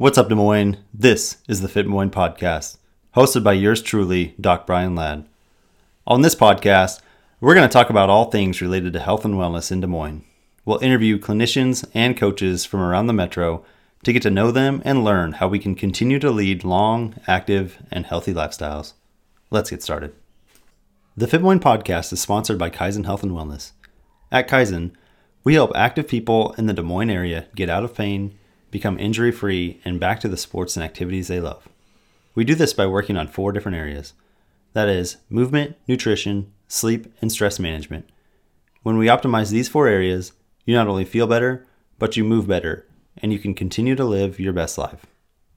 What's up, Des Moines? This is the Fit Des Moines podcast, hosted by yours truly, Doc Brian Ladd. On this podcast, we're going to talk about all things related to health and wellness in Des Moines. We'll interview clinicians and coaches from around the metro to get to know them and learn how we can continue to lead long, active, and healthy lifestyles. Let's get started. The Fit Des Moines podcast is sponsored by Kaizen Health and Wellness. At Kaizen, we help active people in the Des Moines area get out of pain, become injury free, and back to the sports and activities they love. We do this by working on four different areas that is, movement, nutrition, sleep, and stress management. When we optimize these four areas, you not only feel better, but you move better, and you can continue to live your best life.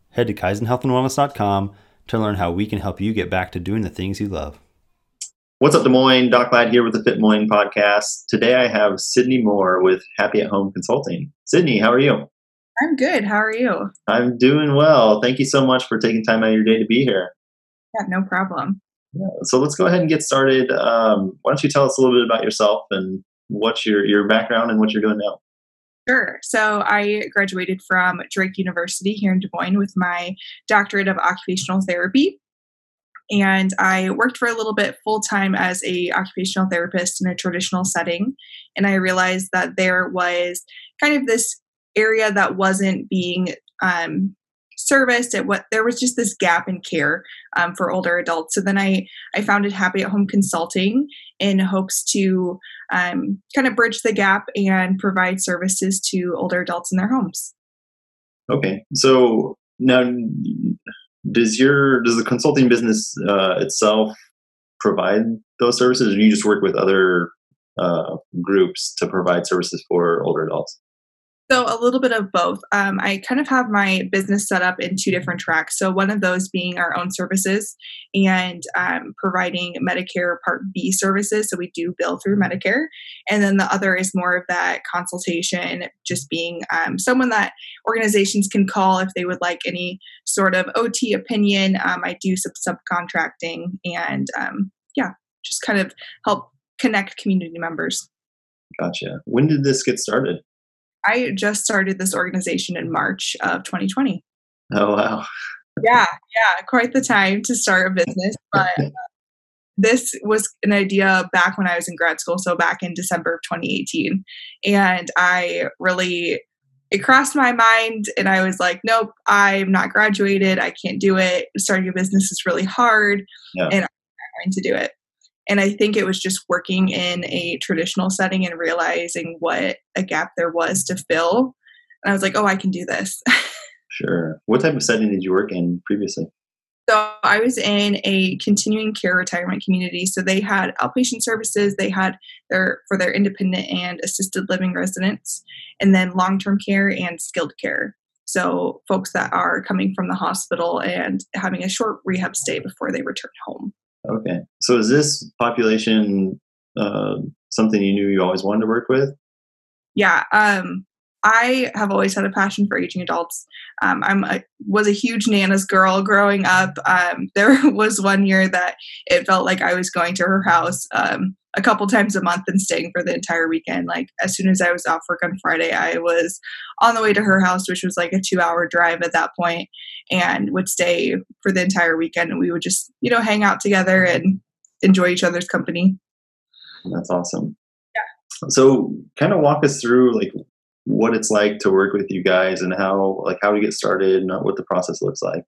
Head to KaizenHealthAndWellness.com to learn how we can help you get back to doing the things you love. What's up, Des Moines? Doc Ladd here with the Fit Moines podcast. Today I have Sydney Moore with Happy at Home Consulting. Sydney, how are you? I'm good. How are you? I'm doing well. Thank you so much for taking time out of your day to be here. Yeah, no problem. Yeah, so let's go ahead and get started. Um, why don't you tell us a little bit about yourself and what's your, your background and what you're doing now? Sure. So I graduated from Drake University here in Des Moines with my doctorate of occupational therapy. And I worked for a little bit full time as a occupational therapist in a traditional setting. And I realized that there was kind of this area that wasn't being um, serviced at what there was just this gap in care um, for older adults. So then i i founded happy at home consulting in hopes to um, kind of bridge the gap and provide services to older adults in their homes. Okay so now does your does the consulting business uh, itself provide those services or do you just work with other uh, groups to provide services for older adults so, a little bit of both. Um, I kind of have my business set up in two different tracks. So, one of those being our own services and um, providing Medicare Part B services. So, we do bill through Medicare. And then the other is more of that consultation, just being um, someone that organizations can call if they would like any sort of OT opinion. Um, I do some subcontracting and, um, yeah, just kind of help connect community members. Gotcha. When did this get started? I just started this organization in March of 2020. Oh, wow. yeah, yeah, quite the time to start a business. But uh, this was an idea back when I was in grad school, so back in December of 2018. And I really, it crossed my mind, and I was like, nope, I'm not graduated. I can't do it. Starting a business is really hard, yeah. and I'm not going to do it. And I think it was just working in a traditional setting and realizing what a gap there was to fill. And I was like, oh, I can do this. sure. What type of setting did you work in previously? So I was in a continuing care retirement community. So they had outpatient services, they had their for their independent and assisted living residents, and then long-term care and skilled care. So folks that are coming from the hospital and having a short rehab stay before they return home. Okay. So is this population uh, something you knew you always wanted to work with? Yeah. Um, I have always had a passion for aging adults. Um, I'm a, was a huge Nana's girl growing up. Um, there was one year that it felt like I was going to her house um, a couple times a month and staying for the entire weekend. Like as soon as I was off work on Friday, I was on the way to her house, which was like a two-hour drive at that point, and would stay for the entire weekend. And we would just you know hang out together and enjoy each other's company. That's awesome. Yeah. So, kind of walk us through like what it's like to work with you guys and how like how we get started and what the process looks like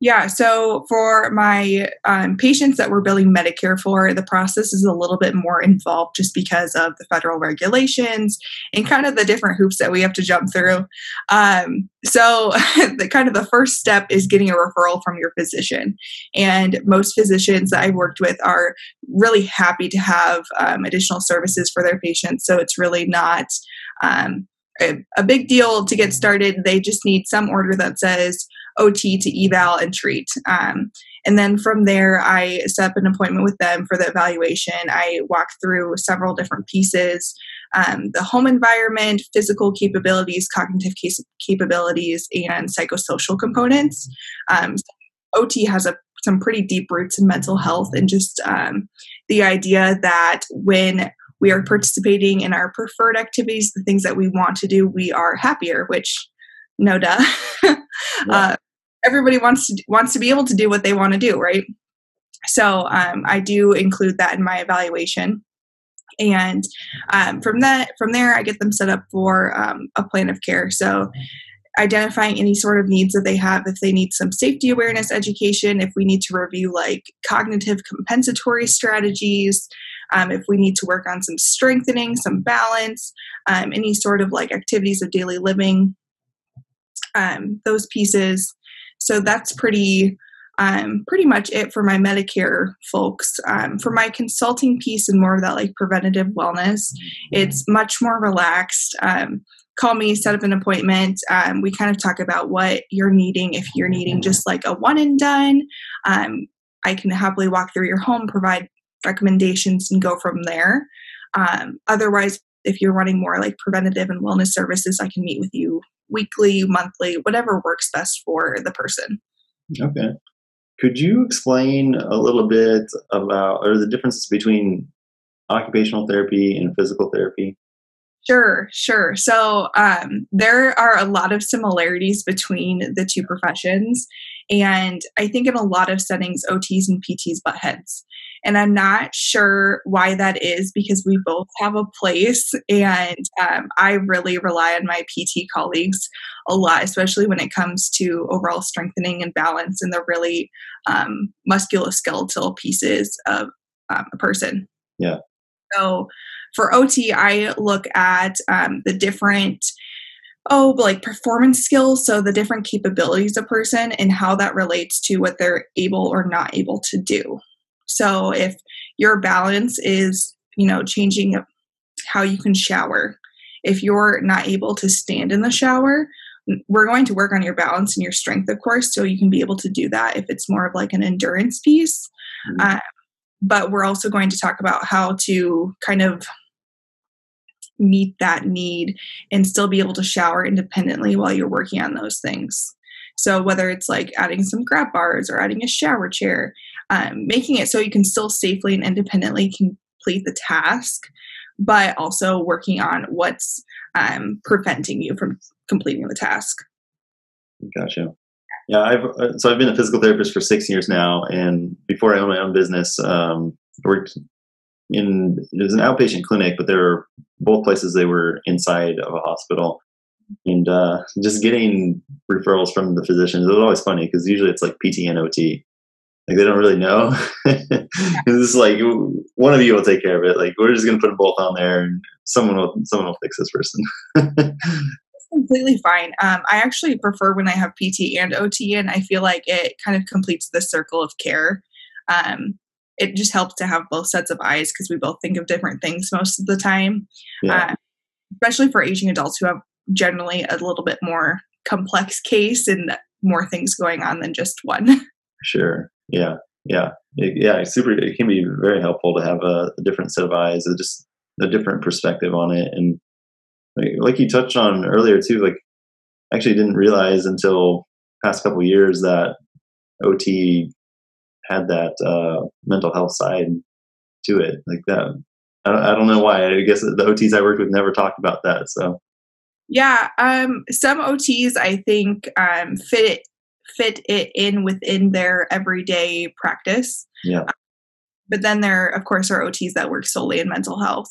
yeah, so for my um, patients that we're billing Medicare for, the process is a little bit more involved just because of the federal regulations and kind of the different hoops that we have to jump through. Um, so, the kind of the first step is getting a referral from your physician, and most physicians that I've worked with are really happy to have um, additional services for their patients. So it's really not um, a, a big deal to get started. They just need some order that says OT to eval and treat. Um, and then from there, I set up an appointment with them for the evaluation. I walk through several different pieces um, the home environment, physical capabilities, cognitive case- capabilities, and psychosocial components. Um, OT has a, some pretty deep roots in mental health and just um, the idea that when we are participating in our preferred activities, the things that we want to do, we are happier, which no duh. yeah. uh, everybody wants to wants to be able to do what they want to do, right? So um, I do include that in my evaluation, and um, from that from there I get them set up for um, a plan of care. So identifying any sort of needs that they have if they need some safety awareness education if we need to review like cognitive compensatory strategies um, if we need to work on some strengthening some balance um, any sort of like activities of daily living um, those pieces so that's pretty um, pretty much it for my medicare folks um, for my consulting piece and more of that like preventative wellness it's much more relaxed um, call me, set up an appointment. Um, we kind of talk about what you're needing. If you're needing just like a one and done, um, I can happily walk through your home, provide recommendations, and go from there. Um, otherwise, if you're running more like preventative and wellness services, I can meet with you weekly, monthly, whatever works best for the person. Okay. Could you explain a little bit about, or the differences between occupational therapy and physical therapy? Sure, sure. So um, there are a lot of similarities between the two professions. And I think in a lot of settings, OTs and PTs butt heads. And I'm not sure why that is because we both have a place. And um, I really rely on my PT colleagues a lot, especially when it comes to overall strengthening and balance and the really um, musculoskeletal pieces of um, a person. Yeah. So for OT, I look at um, the different oh like performance skills so the different capabilities of person and how that relates to what they're able or not able to do so if your balance is you know changing how you can shower if you're not able to stand in the shower we're going to work on your balance and your strength of course so you can be able to do that if it's more of like an endurance piece mm-hmm. uh, but we're also going to talk about how to kind of meet that need and still be able to shower independently while you're working on those things. So, whether it's like adding some grab bars or adding a shower chair, um, making it so you can still safely and independently complete the task, but also working on what's um, preventing you from completing the task. Gotcha. Yeah, I've uh, so I've been a physical therapist for six years now, and before I owned my own business, um, worked in it was an outpatient clinic, but there were both places they were inside of a hospital. And uh, just getting referrals from the physicians, it was always funny because usually it's like PT and OT. Like they don't really know. it's like one of you will take care of it. Like we're just gonna put them both on there, and someone will someone will fix this person. It's completely fine. Um, I actually prefer when I have PT and OT, and I feel like it kind of completes the circle of care. Um, it just helps to have both sets of eyes because we both think of different things most of the time, yeah. uh, especially for aging adults who have generally a little bit more complex case and more things going on than just one. Sure. Yeah. Yeah. It, yeah. It's super. It can be very helpful to have a, a different set of eyes, a, just a different perspective on it, and like, like you touched on earlier too. Like, I actually didn't realize until past couple years that OT had that uh, mental health side to it like that. I don't, I don't know why. I guess the OTs I worked with never talked about that. So yeah, um, some OTs I think um, fit it fit it in within their everyday practice. Yeah. Um, but then there, of course, are OTs that work solely in mental health.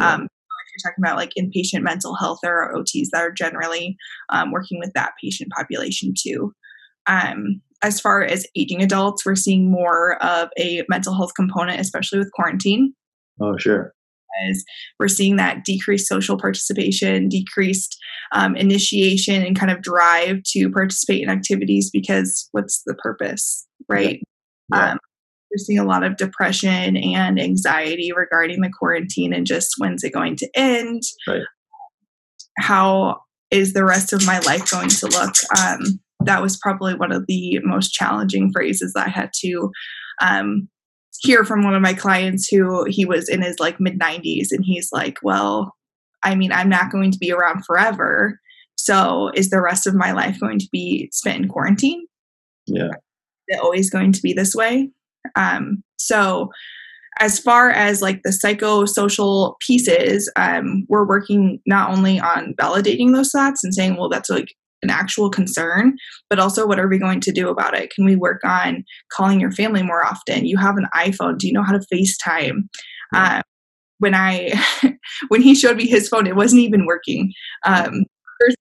Yeah. Um, if you're talking about like inpatient mental health, there are OTs that are generally um, working with that patient population too. Um, as far as aging adults, we're seeing more of a mental health component, especially with quarantine. Oh, sure. As we're seeing that decreased social participation, decreased um, initiation, and kind of drive to participate in activities because what's the purpose, right? Yeah. Yeah. Um, we're seeing a lot of depression and anxiety regarding the quarantine and just when's it going to end? Right. How is the rest of my life going to look? Um, that was probably one of the most challenging phrases I had to um, hear from one of my clients who he was in his like mid 90s and he's like, well, I mean, I'm not going to be around forever. So is the rest of my life going to be spent in quarantine? Yeah. Is it always going to be this way? Um, so as far as like the psychosocial pieces, um, we're working not only on validating those thoughts and saying, well, that's like an actual concern, but also what are we going to do about it? Can we work on calling your family more often? You have an iPhone. Do you know how to FaceTime? Um, when I when he showed me his phone, it wasn't even working. Um,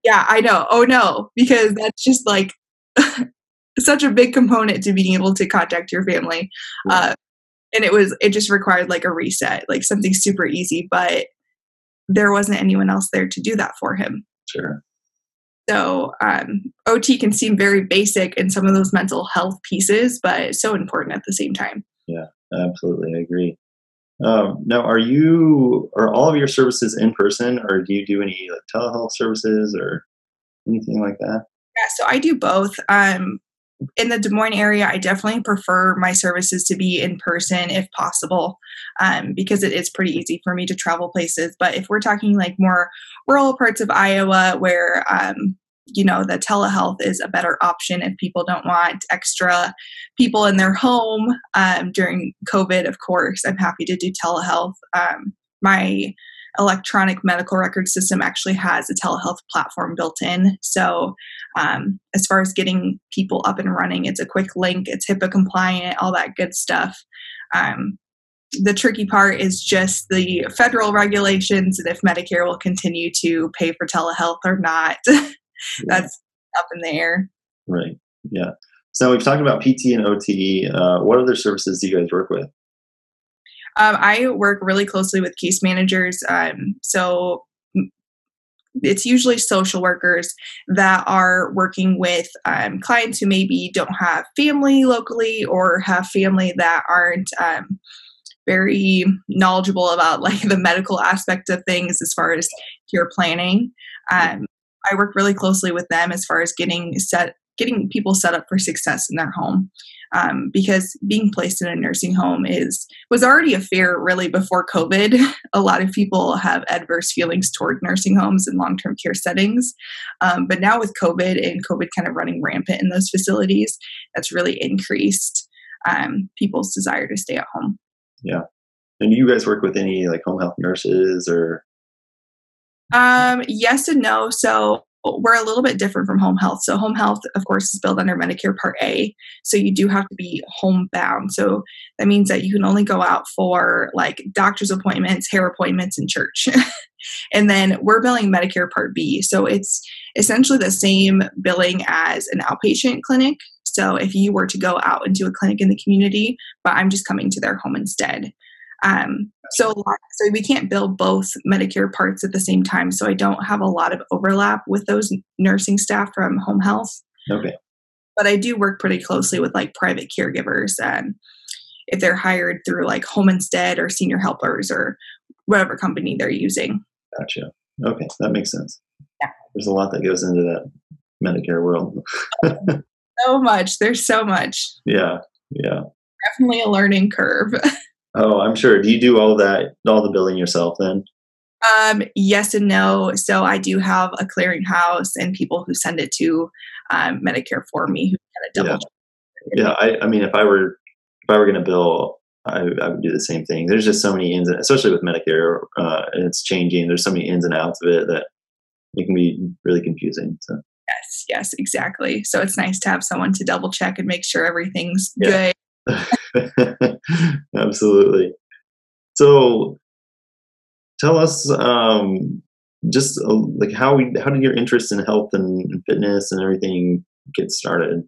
yeah, I know. Oh no, because that's just like such a big component to being able to contact your family. Uh, and it was it just required like a reset, like something super easy, but there wasn't anyone else there to do that for him. Sure. So um, OT can seem very basic in some of those mental health pieces, but it's so important at the same time. Yeah, absolutely, I agree. Um, now, are you are all of your services in person, or do you do any like telehealth services or anything like that? Yeah, so I do both. Um, in the Des Moines area, I definitely prefer my services to be in person if possible, um, because it is pretty easy for me to travel places. But if we're talking like more rural parts of Iowa where um, you know the telehealth is a better option if people don't want extra people in their home um, during covid of course i'm happy to do telehealth um, my electronic medical record system actually has a telehealth platform built in so um, as far as getting people up and running it's a quick link it's hipaa compliant all that good stuff um, the tricky part is just the federal regulations and if medicare will continue to pay for telehealth or not that's up in the air. Right. Yeah. So we've talked about PT and OT. Uh, what other services do you guys work with? Um, I work really closely with case managers. Um, so it's usually social workers that are working with um, clients who maybe don't have family locally or have family that aren't um, very knowledgeable about like the medical aspect of things as far as care planning. Um, I work really closely with them as far as getting set getting people set up for success in their home um, because being placed in a nursing home is was already a fear really before covid. A lot of people have adverse feelings toward nursing homes and long-term care settings. Um, but now with covid and covid kind of running rampant in those facilities that's really increased um, people's desire to stay at home. Yeah. And do you guys work with any like home health nurses or? Um, yes and no. So we're a little bit different from home health. So home health, of course, is billed under Medicare Part A. So you do have to be homebound. So that means that you can only go out for like doctor's appointments, hair appointments, and church. and then we're billing Medicare Part B. So it's essentially the same billing as an outpatient clinic. So if you were to go out into a clinic in the community, but I'm just coming to their home instead. Um, so, so we can't bill both Medicare parts at the same time. So I don't have a lot of overlap with those nursing staff from home health. Okay. But I do work pretty closely with like private caregivers and if they're hired through like Home Instead or Senior Helpers or whatever company they're using. Gotcha. Okay, that makes sense. Yeah. There's a lot that goes into that Medicare world. so much. There's so much. Yeah. Yeah. Definitely a learning curve. Oh, I'm sure. Do you do all that, all the billing yourself then? Um, yes and no. So I do have a clearinghouse and people who send it to um, Medicare for me who kind of double. Yeah, yeah I, I mean, if I were if I were going to bill, I, I, would do the same thing. There's just so many ins, and, especially with Medicare, uh, and it's changing. There's so many ins and outs of it that it can be really confusing. So. Yes, yes, exactly. So it's nice to have someone to double check and make sure everything's yeah. good Absolutely. So, tell us um, just uh, like how we, how did your interest in health and fitness and everything get started?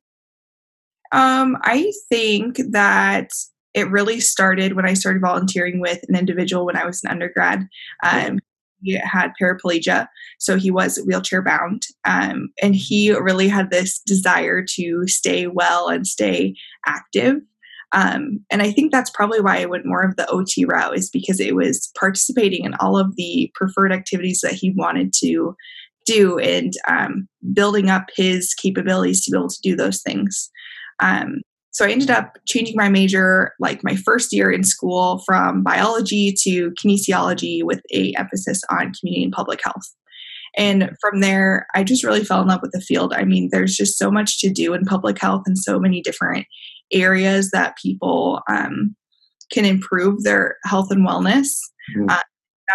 Um, I think that it really started when I started volunteering with an individual when I was an undergrad. Um, he had paraplegia, so he was wheelchair bound. Um, and he really had this desire to stay well and stay active. Um, and I think that's probably why I went more of the OT route, is because it was participating in all of the preferred activities that he wanted to do and um, building up his capabilities to be able to do those things. Um, so I ended up changing my major like my first year in school from biology to kinesiology with a emphasis on community and public health. And from there, I just really fell in love with the field. I mean, there's just so much to do in public health and so many different areas that people um, can improve their health and wellness. Mm-hmm. Uh,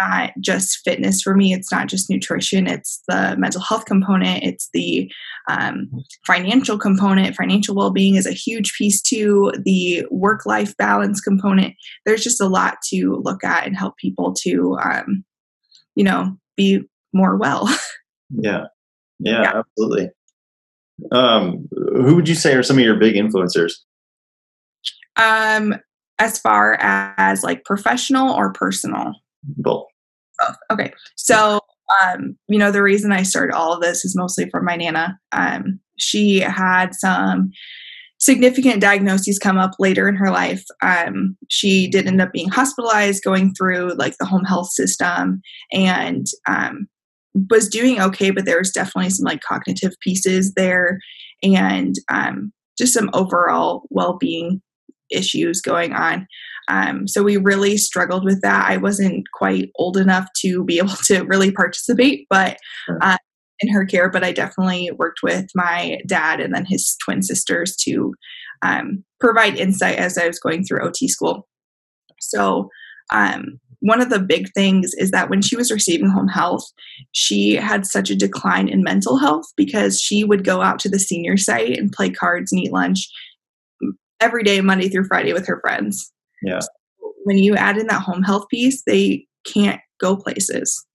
not just fitness for me. It's not just nutrition. It's the mental health component. It's the um, financial component. Financial well being is a huge piece too. The work life balance component. There's just a lot to look at and help people to, um, you know, be more well. Yeah. Yeah, yeah. absolutely. Um, who would you say are some of your big influencers? Um, as far as like professional or personal? Both. Both. Okay. So, um, you know, the reason I started all of this is mostly for my nana. Um, she had some significant diagnoses come up later in her life. Um, she did end up being hospitalized, going through like the home health system, and um, was doing okay, but there was definitely some like cognitive pieces there, and um, just some overall well-being issues going on. Um, so we really struggled with that. I wasn't quite old enough to be able to really participate, but uh, in her care. But I definitely worked with my dad and then his twin sisters to um, provide insight as I was going through OT school. So um, one of the big things is that when she was receiving home health, she had such a decline in mental health because she would go out to the senior site and play cards and eat lunch every day, Monday through Friday, with her friends. Yeah. when you add in that home health piece, they can't go places.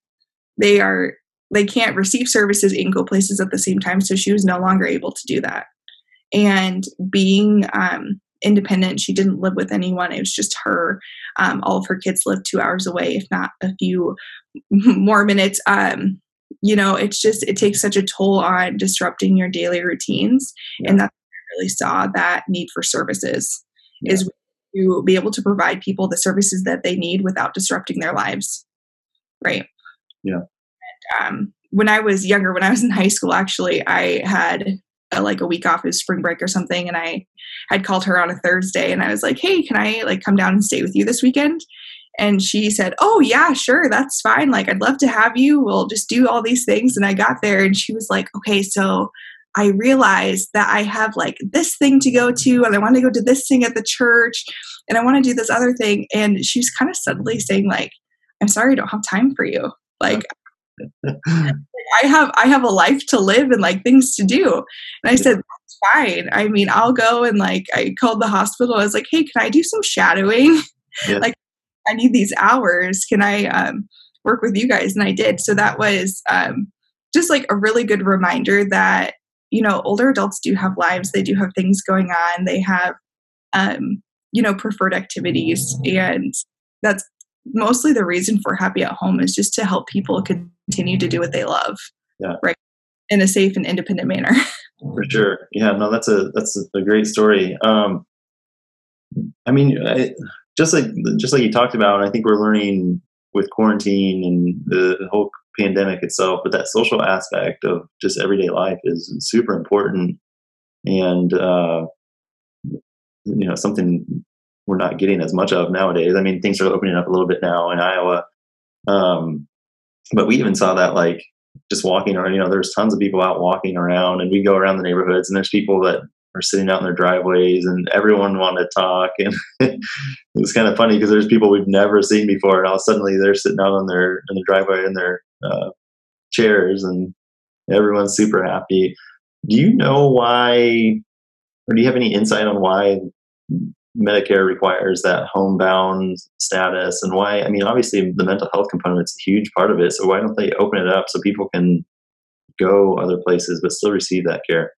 They are they can't receive services and go places at the same time. So she was no longer able to do that. And being um, independent, she didn't live with anyone. It was just her. Um, all of her kids lived two hours away, if not a few more minutes. Um, you know, it's just it takes such a toll on disrupting your daily routines, yeah. and that's really saw that need for services yeah. is to be able to provide people the services that they need without disrupting their lives right? Yeah. And, um, when i was younger when i was in high school actually i had a, like a week off of spring break or something and i had called her on a thursday and i was like hey can i like come down and stay with you this weekend? And she said oh yeah sure that's fine like i'd love to have you we'll just do all these things and i got there and she was like okay so I realized that I have like this thing to go to, and I want to go to this thing at the church, and I want to do this other thing. And she's kind of suddenly saying, like, I'm sorry, I don't have time for you. Like, I have I have a life to live and like things to do. And I said, That's fine. I mean, I'll go and like I called the hospital. I was like, Hey, can I do some shadowing? Yeah. like, I need these hours. Can I um, work with you guys? And I did. So that was um, just like a really good reminder that you know older adults do have lives they do have things going on they have um, you know preferred activities and that's mostly the reason for happy at home is just to help people continue to do what they love. Yeah. right. In a safe and independent manner. For sure. Yeah no that's a that's a great story. Um i mean I, just like just like you talked about i think we're learning with quarantine and the whole pandemic itself, but that social aspect of just everyday life is super important, and uh, you know something we're not getting as much of nowadays. I mean, things are opening up a little bit now in Iowa, um, but we even saw that like just walking around. You know, there's tons of people out walking around, and we go around the neighborhoods, and there's people that are sitting out in their driveways and everyone wanted to talk and it was kind of funny because there's people we've never seen before and all suddenly they're sitting out on their in the driveway in their uh, chairs and everyone's super happy. Do you know why or do you have any insight on why medicare requires that homebound status? And why i mean obviously the mental health component is a huge part of it so why don't they open it up so people can go other places but still receive that care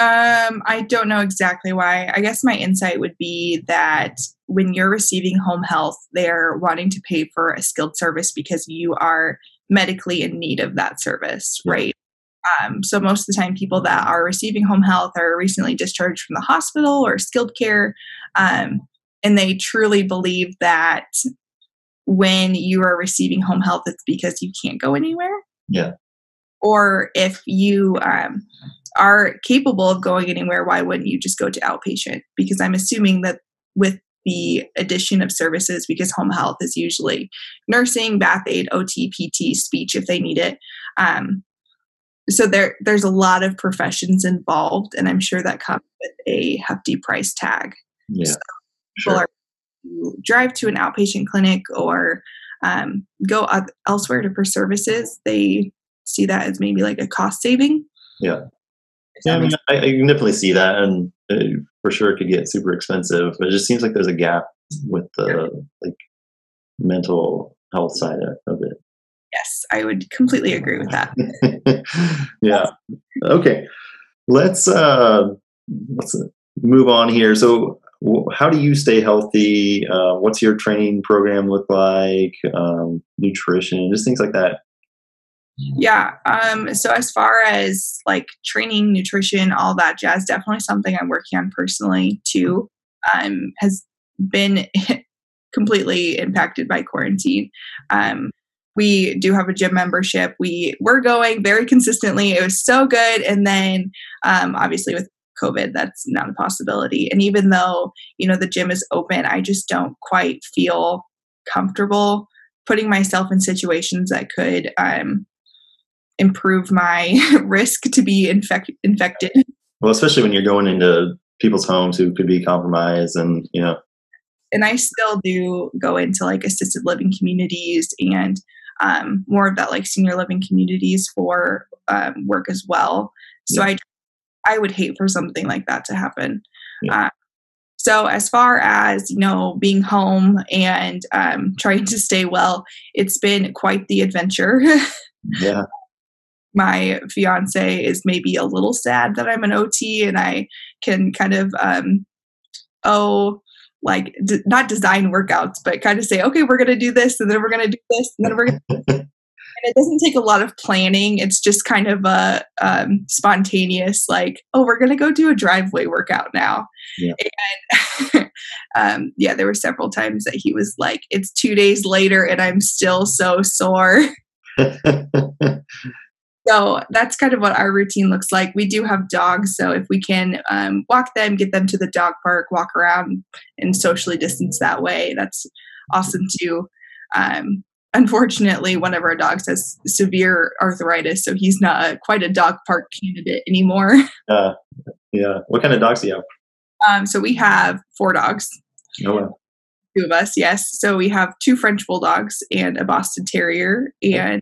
um, I don't know exactly why. I guess my insight would be that when you're receiving home health, they're wanting to pay for a skilled service because you are medically in need of that service, right? Um, so most of the time, people that are receiving home health are recently discharged from the hospital or skilled care, um, and they truly believe that when you are receiving home health, it's because you can't go anywhere. Yeah. Or if you um, are capable of going anywhere, why wouldn't you just go to outpatient? Because I'm assuming that with the addition of services, because home health is usually nursing, bath aid, OT, PT, speech if they need it. Um, so there, there's a lot of professions involved, and I'm sure that comes with a hefty price tag. Yeah, so sure. drive to an outpatient clinic or um, go elsewhere to for services, they see that as maybe like a cost saving. Yeah. Yeah, I mean, I, I, can definitely see that, and uh, for sure it could get super expensive. But it just seems like there's a gap with the like mental health side of it. Yes, I would completely agree with that. yeah. Okay. Let's uh let's move on here. So how do you stay healthy? Uh, what's your training program look like? Um, nutrition, just things like that. Yeah. Um, so as far as like training, nutrition, all that jazz, definitely something I'm working on personally too. Um, has been completely impacted by quarantine. Um, we do have a gym membership. We were going very consistently. It was so good, and then um, obviously with COVID, that's not a possibility. And even though you know the gym is open, I just don't quite feel comfortable putting myself in situations that could um, improve my risk to be infect- infected. Well, especially when you're going into people's homes who could be compromised, and you know. And I still do go into like assisted living communities and um, more of that like senior living communities for um, work as well. So yeah. I I would hate for something like that to happen. Yeah. Uh, so as far as you know, being home and um, trying to stay well, it's been quite the adventure. yeah. My fiance is maybe a little sad that I'm an OT and I can kind of um, oh like d- not design workouts, but kind of say, okay, we're going to do this, and then we're going to do this, and then we're going to. and it doesn't take a lot of planning. It's just kind of a um, spontaneous, like, oh, we're going to go do a driveway workout now. Yeah. And um, yeah, there were several times that he was like, it's two days later, and I'm still so sore. So that's kind of what our routine looks like. We do have dogs, so if we can um, walk them, get them to the dog park, walk around, and socially distance that way, that's awesome too. Um, unfortunately, one of our dogs has severe arthritis, so he's not a, quite a dog park candidate anymore. Uh, yeah. What kind of dogs do you have? Um, so we have four dogs. two of us, yes. So we have two French bulldogs and a Boston Terrier, and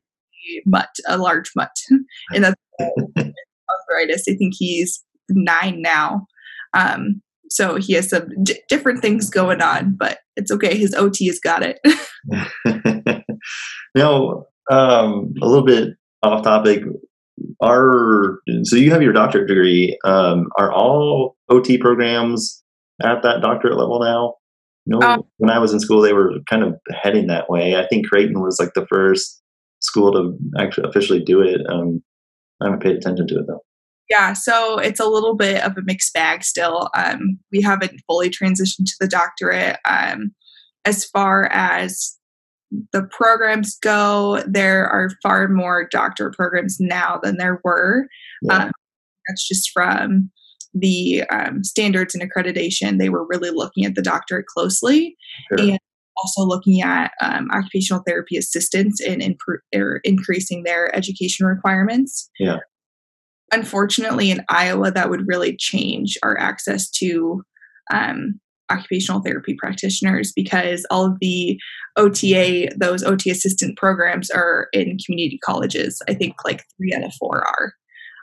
mutt, a large mutt, and that's arthritis. I think he's nine now. Um, so he has some d- different things going on, but it's okay. His OT has got it. now, um, a little bit off topic. Are so you have your doctorate degree? Um, are all OT programs at that doctorate level now? No, um, when I was in school, they were kind of heading that way. I think Creighton was like the first school to actually officially do it. Um, I haven't paid attention to it though. Yeah, so it's a little bit of a mixed bag still. Um, we haven't fully transitioned to the doctorate. Um, as far as the programs go, there are far more doctorate programs now than there were. Yeah. Um, that's just from the um, standards and accreditation. They were really looking at the doctorate closely. Sure. And also looking at um, occupational therapy assistants and increasing their education requirements. Yeah. Unfortunately, in Iowa, that would really change our access to um, occupational therapy practitioners because all of the OTA, those OT assistant programs are in community colleges. I think like three out of four are.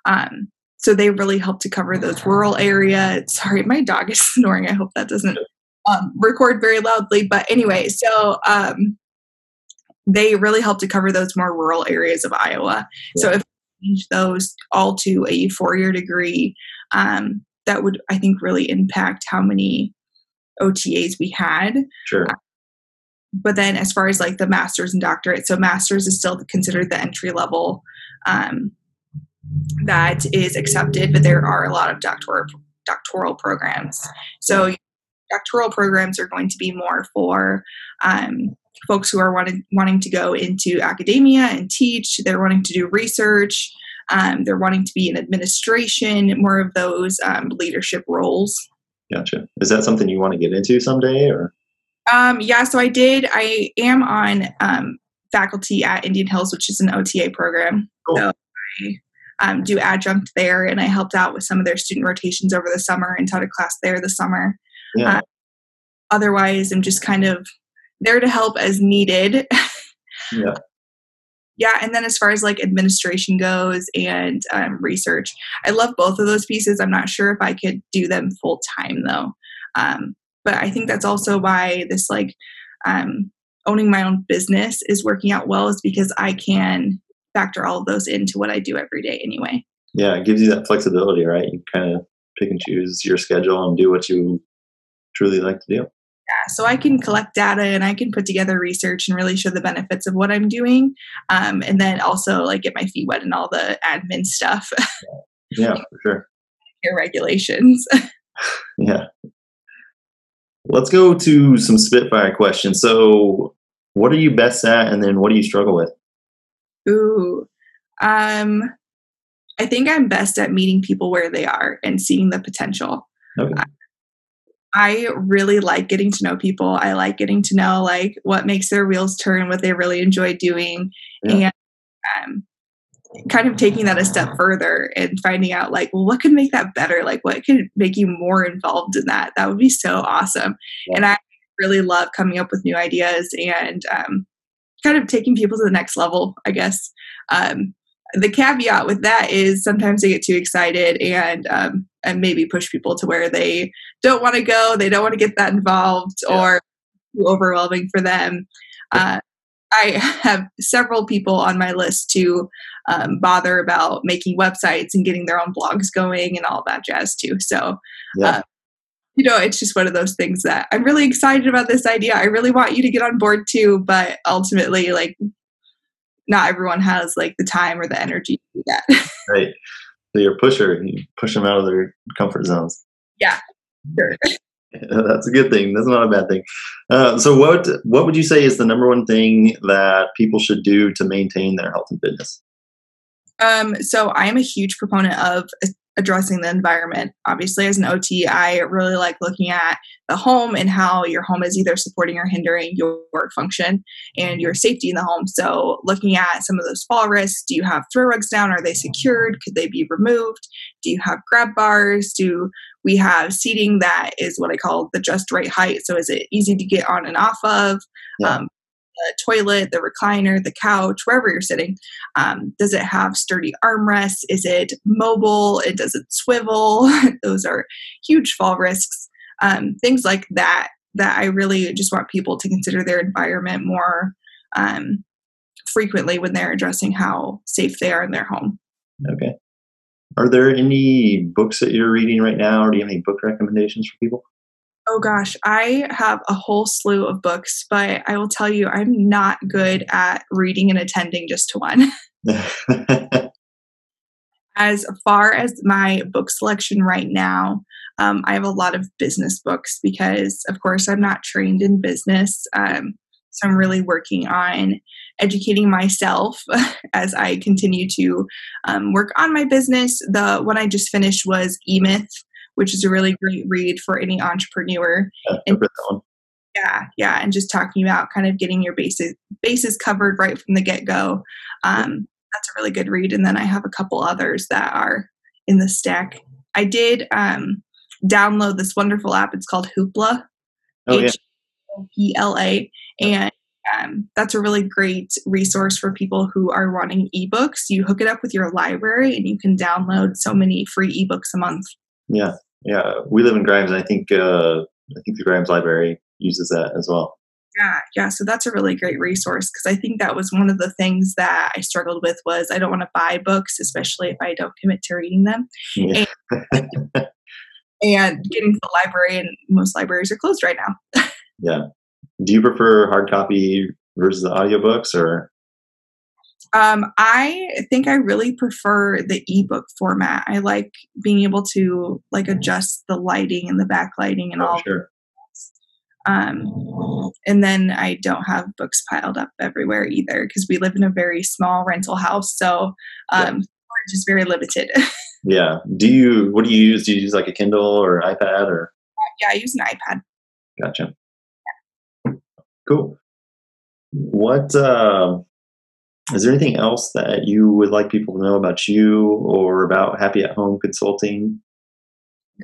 Um, so they really help to cover those rural areas. Sorry, my dog is snoring. I hope that doesn't um, record very loudly. But anyway, so um, they really help to cover those more rural areas of Iowa. Yeah. So if change those all to a four year degree, um, that would, I think, really impact how many OTAs we had. Sure. Uh, but then, as far as like the master's and doctorate, so master's is still considered the entry level um, that is accepted, but there are a lot of doctoral doctoral programs. So doctoral programs are going to be more for um, folks who are wanting, wanting to go into academia and teach. They're wanting to do research. Um, they're wanting to be in administration, more of those um, leadership roles. Gotcha. Is that something you want to get into someday, or? Um, yeah, so I did. I am on um, faculty at Indian Hills, which is an OTA program. Cool. So I um, do adjunct there, and I helped out with some of their student rotations over the summer and taught a class there the summer. Yeah. Uh, otherwise, I'm just kind of there to help as needed. Yeah. Yeah, and then as far as like administration goes and um, research, I love both of those pieces. I'm not sure if I could do them full time though. Um, but I think that's also why this like um, owning my own business is working out well is because I can factor all of those into what I do every day anyway. Yeah, it gives you that flexibility, right? You kind of pick and choose your schedule and do what you truly like to do. Yeah, so I can collect data and I can put together research and really show the benefits of what I'm doing, um, and then also like get my feet wet in all the admin stuff. yeah, for sure. Your regulations. yeah. Let's go to some Spitfire questions. So, what are you best at, and then what do you struggle with? Ooh, um, I think I'm best at meeting people where they are and seeing the potential. Okay. I really like getting to know people. I like getting to know like what makes their wheels turn, what they really enjoy doing, yeah. and um, kind of taking that a step further and finding out like, well, what could make that better? Like, what could make you more involved in that? That would be so awesome. Yeah. And I really love coming up with new ideas and um, kind of taking people to the next level. I guess. Um, the caveat with that is sometimes they get too excited and um, and maybe push people to where they don't want to go, they don't want to get that involved, yeah. or too overwhelming for them. Uh, I have several people on my list to um, bother about making websites and getting their own blogs going and all that jazz too. So, yeah. uh, you know, it's just one of those things that I'm really excited about this idea. I really want you to get on board too, but ultimately, like not everyone has like the time or the energy to do that. right. So pusher. You push them out of their comfort zones. Yeah. Sure. That's a good thing. That's not a bad thing. Uh, so, what what would you say is the number one thing that people should do to maintain their health and fitness? Um, so, I am a huge proponent of addressing the environment. Obviously, as an OT, I really like looking at the home and how your home is either supporting or hindering your work function and your safety in the home. So, looking at some of those fall risks do you have throw rugs down? Are they secured? Could they be removed? Do you have grab bars? Do we have seating that is what I call the just right height? So, is it easy to get on and off of? Yeah. Um, the toilet, the recliner, the couch, wherever you're sitting. Um, does it have sturdy armrests? Is it mobile? It does it swivel? Those are huge fall risks. Um, things like that. That I really just want people to consider their environment more um, frequently when they're addressing how safe they are in their home. Okay. Are there any books that you're reading right now, or do you have any book recommendations for people? Oh gosh, I have a whole slew of books, but I will tell you, I'm not good at reading and attending just to one. as far as my book selection right now, um, I have a lot of business books because, of course, I'm not trained in business. Um, so I'm really working on educating myself as I continue to um, work on my business. The one I just finished was E Myth which is a really great read for any entrepreneur. Yeah, and, yeah, yeah, and just talking about kind of getting your bases bases covered right from the get go. Um, that's a really good read. And then I have a couple others that are in the stack. I did um, download this wonderful app. It's called Hoopla. Oh, H O P L A, and um, that's a really great resource for people who are wanting ebooks. You hook it up with your library, and you can download so many free ebooks a month. Yeah, yeah, we live in Grimes. And I think uh, I think the Grimes Library uses that as well. Yeah, yeah. So that's a really great resource because I think that was one of the things that I struggled with was I don't want to buy books, especially if I don't commit to reading them. Yeah. And, and getting to the library, and most libraries are closed right now. yeah. Do you prefer hard copy versus the audiobooks or um, I think I really prefer the ebook format. I like being able to like adjust the lighting and the backlighting and oh, all. Sure. Um, and then I don't have books piled up everywhere either because we live in a very small rental house, so um, yeah. just very limited. yeah. Do you? What do you use? Do you use like a Kindle or iPad or? Yeah, I use an iPad. Gotcha. Yeah. Cool. What? Uh, is there anything else that you would like people to know about you or about Happy at Home Consulting?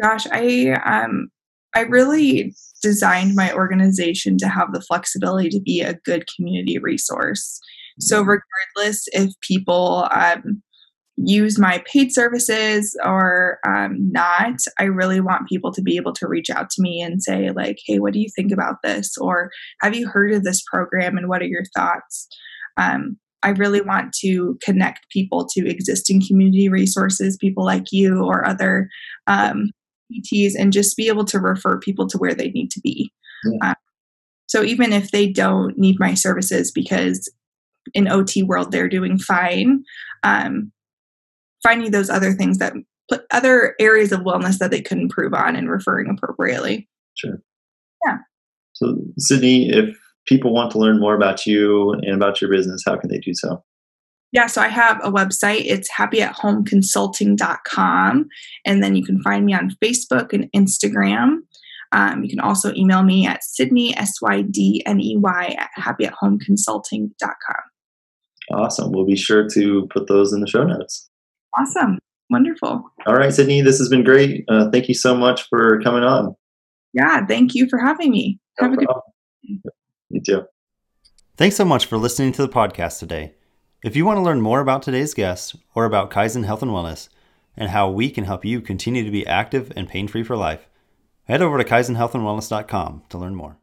Gosh, I um I really designed my organization to have the flexibility to be a good community resource. So, mm-hmm. regardless if people um, use my paid services or um, not, I really want people to be able to reach out to me and say, like, hey, what do you think about this? Or have you heard of this program and what are your thoughts? Um, I really want to connect people to existing community resources, people like you or other um, PTs, and just be able to refer people to where they need to be. Yeah. Um, so even if they don't need my services because in OT world they're doing fine, um, finding those other things that put other areas of wellness that they could improve on and referring appropriately. Sure. Yeah. So Sydney, if people want to learn more about you and about your business, how can they do so? Yeah, so I have a website. It's happyathomeconsulting.com. And then you can find me on Facebook and Instagram. Um, you can also email me at Sydney, S Y D N E Y, at happyathomeconsulting.com. Awesome. We'll be sure to put those in the show notes. Awesome. Wonderful. All right, Sydney, this has been great. Uh, thank you so much for coming on. Yeah, thank you for having me. No Have problem. a good You too. Thanks so much for listening to the podcast today. If you want to learn more about today's guest or about Kaizen Health and Wellness and how we can help you continue to be active and pain free for life, head over to kaizenhealthandwellness.com to learn more.